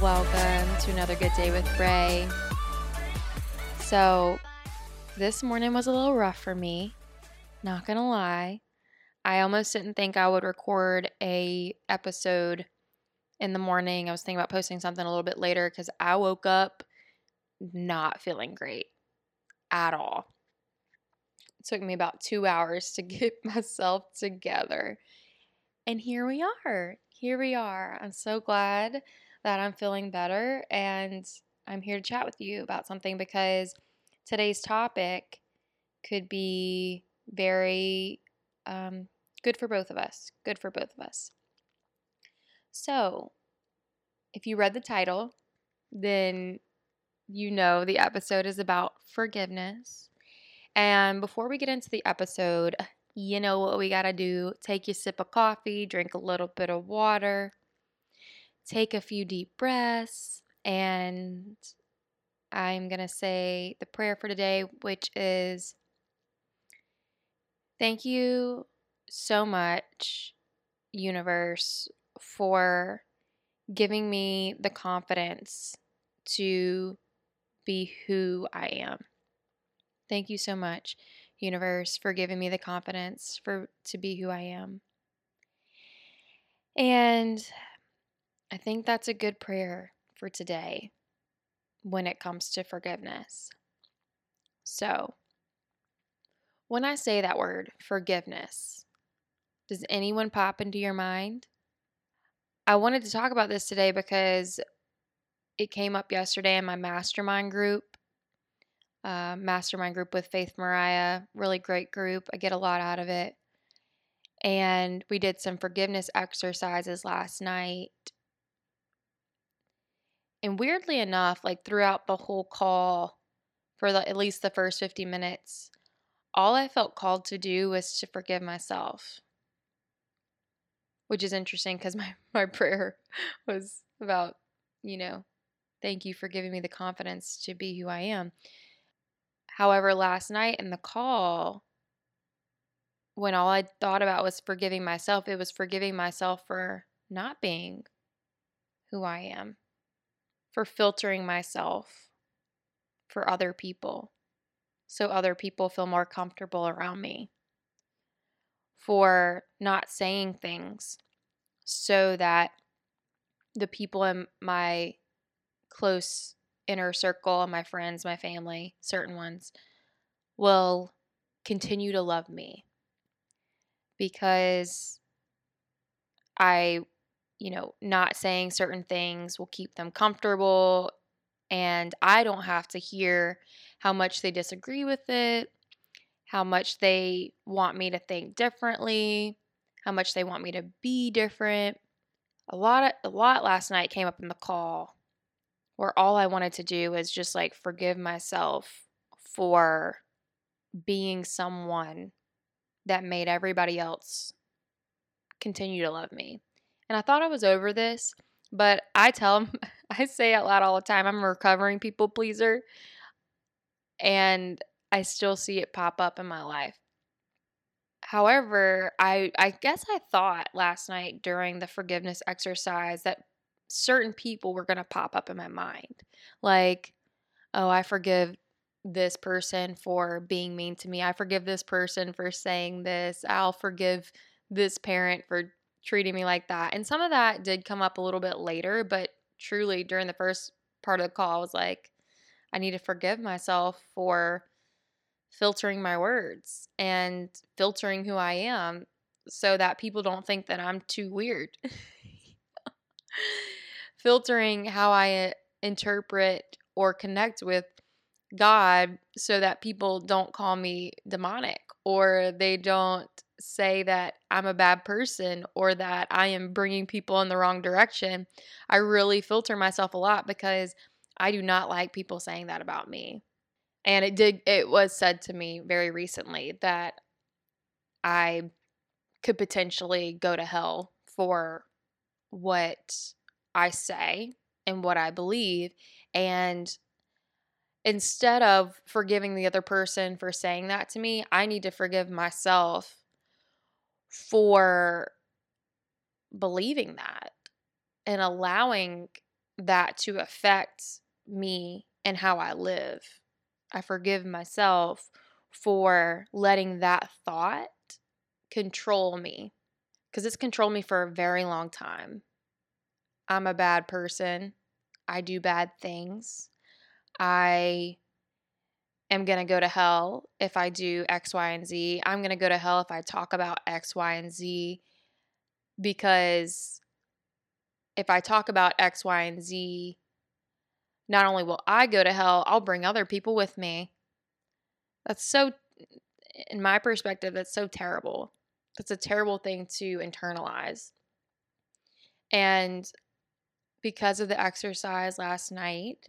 Welcome to another good day with Ray. So, this morning was a little rough for me. Not gonna lie. I almost didn't think I would record a episode in the morning. I was thinking about posting something a little bit later because I woke up not feeling great at all. It took me about two hours to get myself together. And here we are. Here we are. I'm so glad that I'm feeling better and I'm here to chat with you about something because today's topic could be very um, good for both of us. Good for both of us. So, if you read the title, then you know the episode is about forgiveness. And before we get into the episode, you know what we got to do take your sip of coffee, drink a little bit of water, take a few deep breaths, and I'm going to say the prayer for today, which is thank you so much, universe, for giving me the confidence to be who I am. Thank you so much, universe, for giving me the confidence for to be who I am. And I think that's a good prayer for today when it comes to forgiveness. So, when I say that word, forgiveness, does anyone pop into your mind? I wanted to talk about this today because it came up yesterday in my mastermind group. Uh, mastermind group with Faith Mariah, really great group. I get a lot out of it. And we did some forgiveness exercises last night. And weirdly enough, like throughout the whole call, for the, at least the first 50 minutes, all I felt called to do was to forgive myself. Which is interesting because my, my prayer was about, you know, thank you for giving me the confidence to be who I am. However, last night in the call, when all I thought about was forgiving myself, it was forgiving myself for not being who I am, for filtering myself for other people so other people feel more comfortable around me, for not saying things so that the people in my close inner circle, my friends, my family, certain ones, will continue to love me because I, you know, not saying certain things will keep them comfortable and I don't have to hear how much they disagree with it, how much they want me to think differently, how much they want me to be different. A lot of, a lot last night came up in the call where all I wanted to do was just like forgive myself for being someone that made everybody else continue to love me. And I thought I was over this, but I tell them, I say out loud all the time, I'm a recovering people pleaser. And I still see it pop up in my life. However, I I guess I thought last night during the forgiveness exercise that certain people were going to pop up in my mind. Like, oh, I forgive this person for being mean to me. I forgive this person for saying this. I'll forgive this parent for treating me like that. And some of that did come up a little bit later, but truly during the first part of the call, I was like, I need to forgive myself for filtering my words and filtering who I am so that people don't think that I'm too weird. filtering how I interpret or connect with God so that people don't call me demonic or they don't say that I'm a bad person or that I am bringing people in the wrong direction. I really filter myself a lot because I do not like people saying that about me. And it did it was said to me very recently that I could potentially go to hell for what I say and what I believe and instead of forgiving the other person for saying that to me, I need to forgive myself for believing that and allowing that to affect me and how I live. I forgive myself for letting that thought control me because it's controlled me for a very long time. I'm a bad person. I do bad things. I am going to go to hell if I do X, Y, and Z. I'm going to go to hell if I talk about X, Y, and Z because if I talk about X, Y, and Z, not only will I go to hell, I'll bring other people with me. That's so, in my perspective, that's so terrible. That's a terrible thing to internalize. And because of the exercise last night,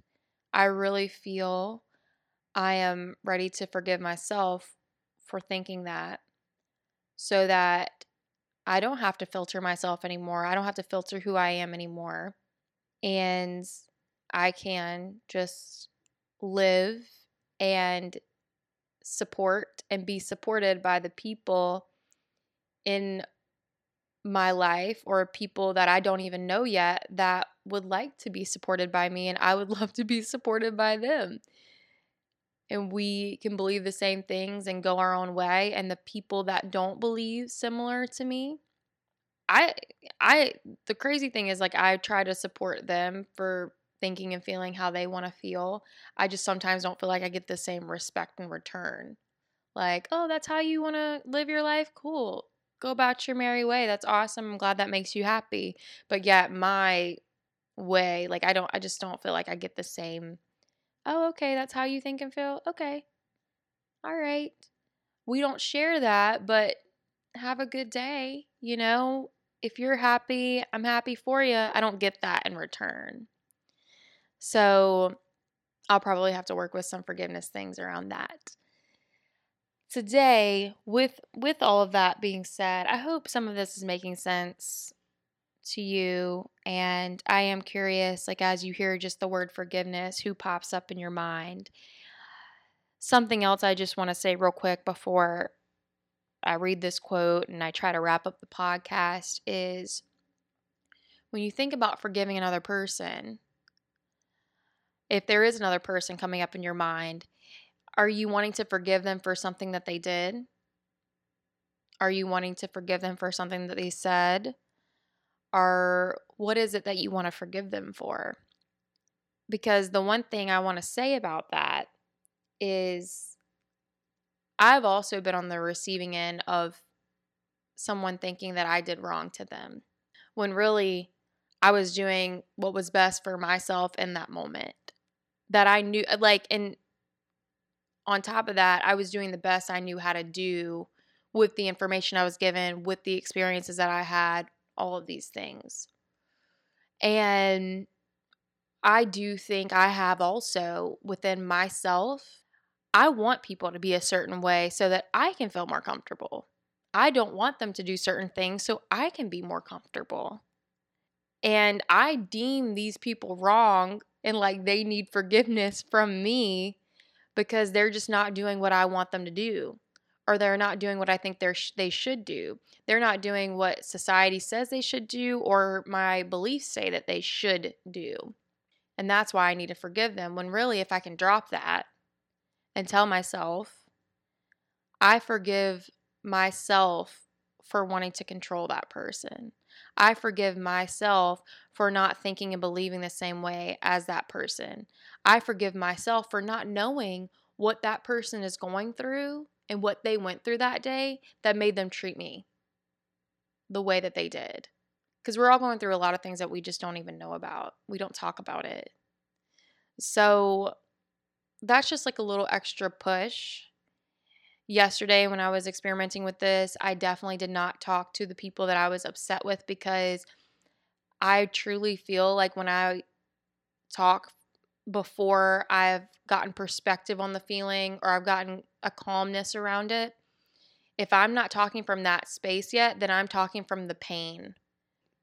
I really feel I am ready to forgive myself for thinking that so that I don't have to filter myself anymore. I don't have to filter who I am anymore. And I can just live and support and be supported by the people in my life or people that I don't even know yet that would like to be supported by me and I would love to be supported by them. And we can believe the same things and go our own way and the people that don't believe similar to me I I the crazy thing is like I try to support them for thinking and feeling how they want to feel. I just sometimes don't feel like I get the same respect in return. Like, oh, that's how you want to live your life? Cool. Go about your merry way. That's awesome. I'm glad that makes you happy. But yet, my way, like, I don't, I just don't feel like I get the same. Oh, okay. That's how you think and feel. Okay. All right. We don't share that, but have a good day. You know, if you're happy, I'm happy for you. I don't get that in return. So I'll probably have to work with some forgiveness things around that today with with all of that being said i hope some of this is making sense to you and i am curious like as you hear just the word forgiveness who pops up in your mind something else i just want to say real quick before i read this quote and i try to wrap up the podcast is when you think about forgiving another person if there is another person coming up in your mind are you wanting to forgive them for something that they did? Are you wanting to forgive them for something that they said? Or what is it that you want to forgive them for? Because the one thing I want to say about that is I've also been on the receiving end of someone thinking that I did wrong to them when really I was doing what was best for myself in that moment. That I knew, uh, like, and on top of that, I was doing the best I knew how to do with the information I was given, with the experiences that I had, all of these things. And I do think I have also within myself, I want people to be a certain way so that I can feel more comfortable. I don't want them to do certain things so I can be more comfortable. And I deem these people wrong and like they need forgiveness from me because they're just not doing what I want them to do or they're not doing what I think they're sh- they should do. They're not doing what society says they should do or my beliefs say that they should do. And that's why I need to forgive them when really if I can drop that and tell myself I forgive myself for wanting to control that person. I forgive myself for not thinking and believing the same way as that person. I forgive myself for not knowing what that person is going through and what they went through that day that made them treat me the way that they did. Because we're all going through a lot of things that we just don't even know about. We don't talk about it. So that's just like a little extra push yesterday when I was experimenting with this, I definitely did not talk to the people that I was upset with because I truly feel like when I talk before I've gotten perspective on the feeling or I've gotten a calmness around it, if I'm not talking from that space yet, then I'm talking from the pain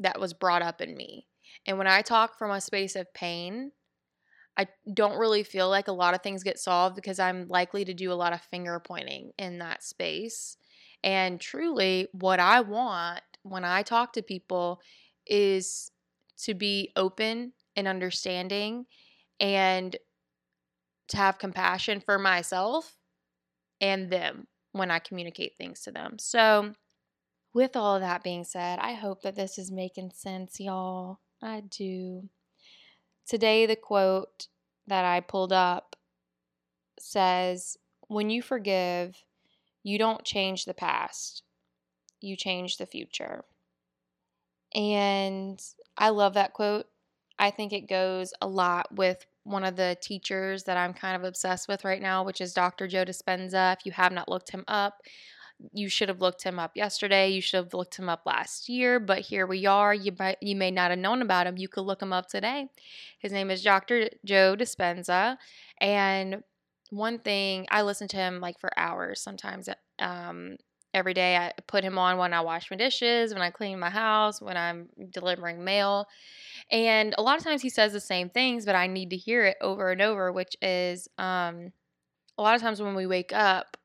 that was brought up in me. And when I talk from a space of pain, I don't really feel like a lot of things get solved because I'm likely to do a lot of finger pointing in that space. And truly, what I want when I talk to people is to be open and understanding and to have compassion for myself and them when I communicate things to them. So, with all that being said, I hope that this is making sense, y'all. I do. Today, the quote that I pulled up says, When you forgive, you don't change the past, you change the future. And I love that quote. I think it goes a lot with one of the teachers that I'm kind of obsessed with right now, which is Dr. Joe Dispenza. If you have not looked him up, you should have looked him up yesterday. You should have looked him up last year, but here we are. You might, you may not have known about him. You could look him up today. His name is Dr. Joe Dispenza, and one thing I listen to him like for hours sometimes. Um, every day I put him on when I wash my dishes, when I clean my house, when I'm delivering mail. And a lot of times he says the same things, but I need to hear it over and over, which is um, a lot of times when we wake up,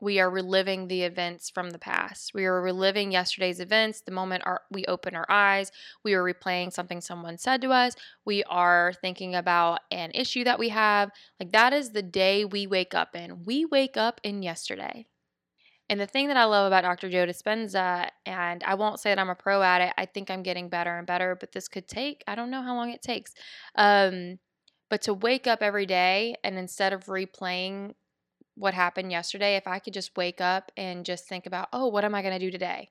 we are reliving the events from the past. We are reliving yesterday's events. The moment our, we open our eyes, we are replaying something someone said to us. We are thinking about an issue that we have. Like that is the day we wake up in. We wake up in yesterday. And the thing that I love about Dr. Joe Dispenza, and I won't say that I'm a pro at it, I think I'm getting better and better, but this could take, I don't know how long it takes. Um, but to wake up every day and instead of replaying what happened yesterday, if I could just wake up and just think about, oh, what am I going to do today?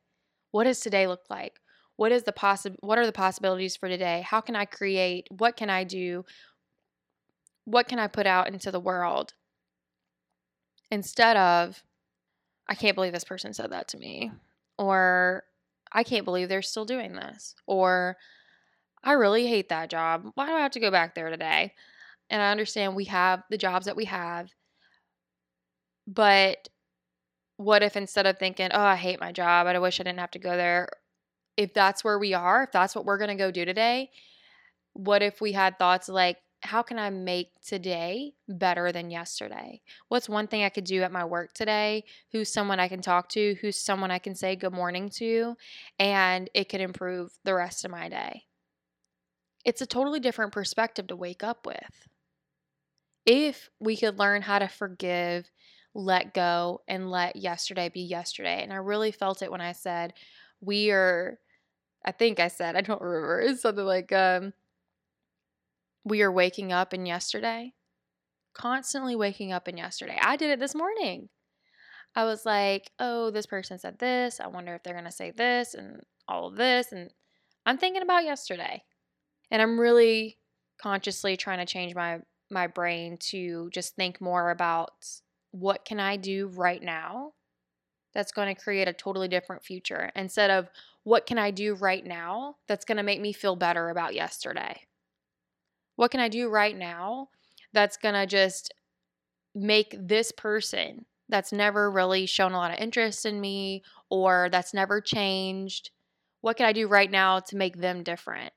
What does today look like? What is the possi- what are the possibilities for today? How can I create? What can I do? What can I put out into the world? Instead of I can't believe this person said that to me. Or I can't believe they're still doing this. Or I really hate that job. Why do I have to go back there today? And I understand we have the jobs that we have. But what if instead of thinking, oh, I hate my job, I wish I didn't have to go there, if that's where we are, if that's what we're going to go do today, what if we had thoughts like, how can I make today better than yesterday? What's one thing I could do at my work today? Who's someone I can talk to? Who's someone I can say good morning to? And it could improve the rest of my day. It's a totally different perspective to wake up with. If we could learn how to forgive, let go, and let yesterday be yesterday. And I really felt it when I said, we are, I think I said, I don't remember, it's something like, um, we are waking up in yesterday, constantly waking up in yesterday. I did it this morning. I was like, oh, this person said this. I wonder if they're going to say this and all of this. And I'm thinking about yesterday. And I'm really consciously trying to change my my brain to just think more about what can I do right now that's going to create a totally different future instead of what can I do right now that's going to make me feel better about yesterday. What can I do right now that's going to just make this person that's never really shown a lot of interest in me or that's never changed? What can I do right now to make them different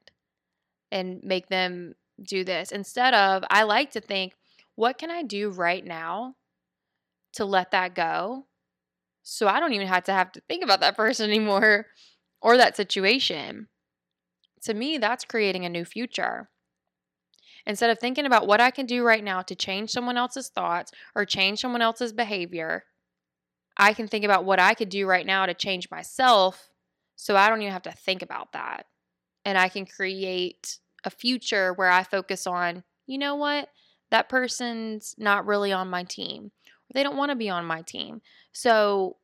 and make them do this? Instead of, I like to think, what can I do right now to let that go? So I don't even have to have to think about that person anymore or that situation. To me, that's creating a new future. Instead of thinking about what I can do right now to change someone else's thoughts or change someone else's behavior, I can think about what I could do right now to change myself so I don't even have to think about that. And I can create a future where I focus on, you know what? That person's not really on my team. They don't want to be on my team. So,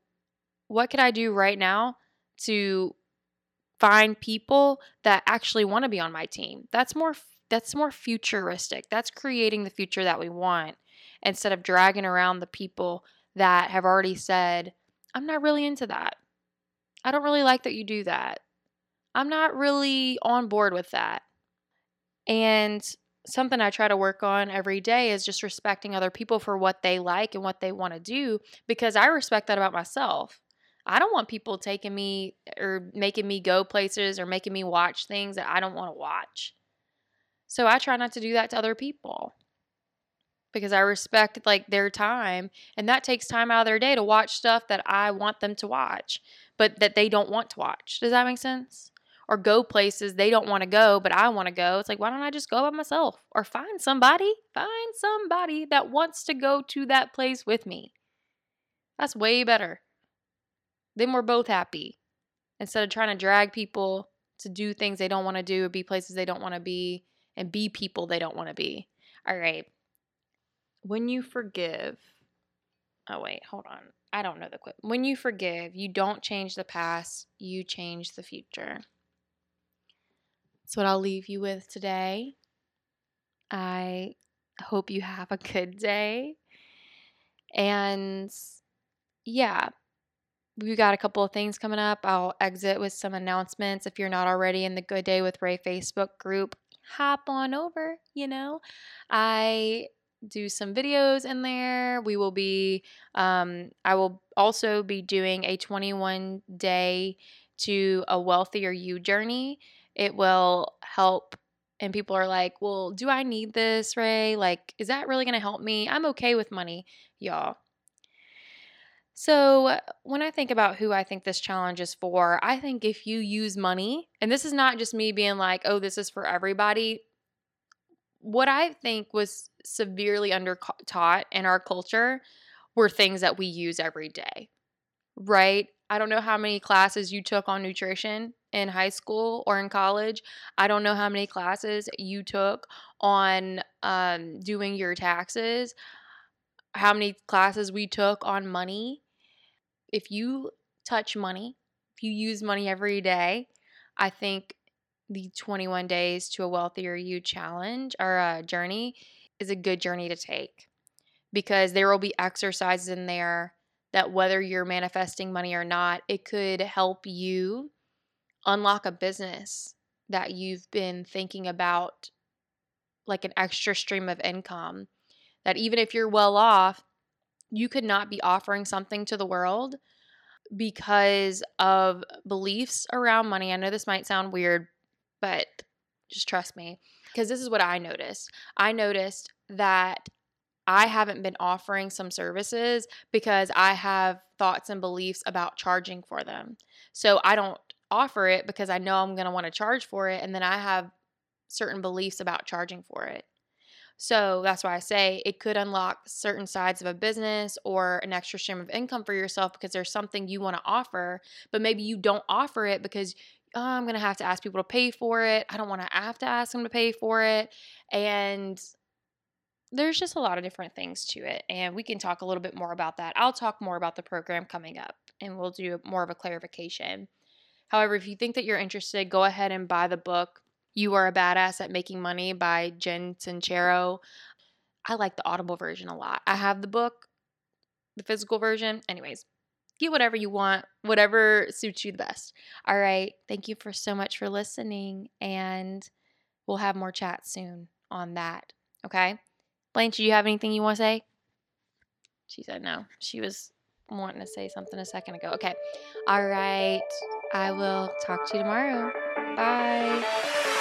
what could I do right now to find people that actually want to be on my team? That's more that's more futuristic. That's creating the future that we want instead of dragging around the people that have already said, I'm not really into that. I don't really like that you do that. I'm not really on board with that. And something I try to work on every day is just respecting other people for what they like and what they want to do because I respect that about myself. I don't want people taking me or making me go places or making me watch things that I don't want to watch. So I try not to do that to other people because I respect like their time and that takes time out of their day to watch stuff that I want them to watch, but that they don't want to watch. Does that make sense? or go places they don't want to go, but I want to go. It's like, why don't I just go by myself or find somebody? Find somebody that wants to go to that place with me. That's way better. Then we're both happy instead of trying to drag people to do things they don't want to do or be places they don't want to be and be people they don't want to be. All right. When you forgive, oh, wait, hold on. I don't know the quote. When you forgive, you don't change the past, you change the future. That's what I'll leave you with today. I hope you have a good day. And yeah, we got a couple of things coming up. I'll exit with some announcements. If you're not already in the Good Day with Ray Facebook group, hop on over, you know. I do some videos in there. We will be, um, I will also be doing a 21 day to a wealthier you journey. It will help. And people are like, well, do I need this, Ray? Like, is that really going to help me? I'm okay with money, y'all. So, when I think about who I think this challenge is for, I think if you use money, and this is not just me being like, oh, this is for everybody. What I think was severely under taught in our culture were things that we use every day, right? I don't know how many classes you took on nutrition in high school or in college. I don't know how many classes you took on um, doing your taxes, how many classes we took on money if you touch money, if you use money every day, I think the 21 days to a wealthier you challenge or a journey is a good journey to take because there will be exercises in there that whether you're manifesting money or not, it could help you unlock a business that you've been thinking about like an extra stream of income that even if you're well off you could not be offering something to the world because of beliefs around money. I know this might sound weird, but just trust me because this is what I noticed. I noticed that I haven't been offering some services because I have thoughts and beliefs about charging for them. So I don't offer it because I know I'm going to want to charge for it. And then I have certain beliefs about charging for it. So that's why I say it could unlock certain sides of a business or an extra stream of income for yourself because there's something you want to offer, but maybe you don't offer it because oh, I'm going to have to ask people to pay for it. I don't want to have to ask them to pay for it. And there's just a lot of different things to it. And we can talk a little bit more about that. I'll talk more about the program coming up and we'll do more of a clarification. However, if you think that you're interested, go ahead and buy the book. You Are a Badass at Making Money by Jen Sincero. I like the Audible version a lot. I have the book, the physical version. Anyways, get whatever you want, whatever suits you the best. All right. Thank you for so much for listening, and we'll have more chats soon on that. Okay. Blanche, do you have anything you want to say? She said no. She was wanting to say something a second ago. Okay. All right. I will talk to you tomorrow. Bye.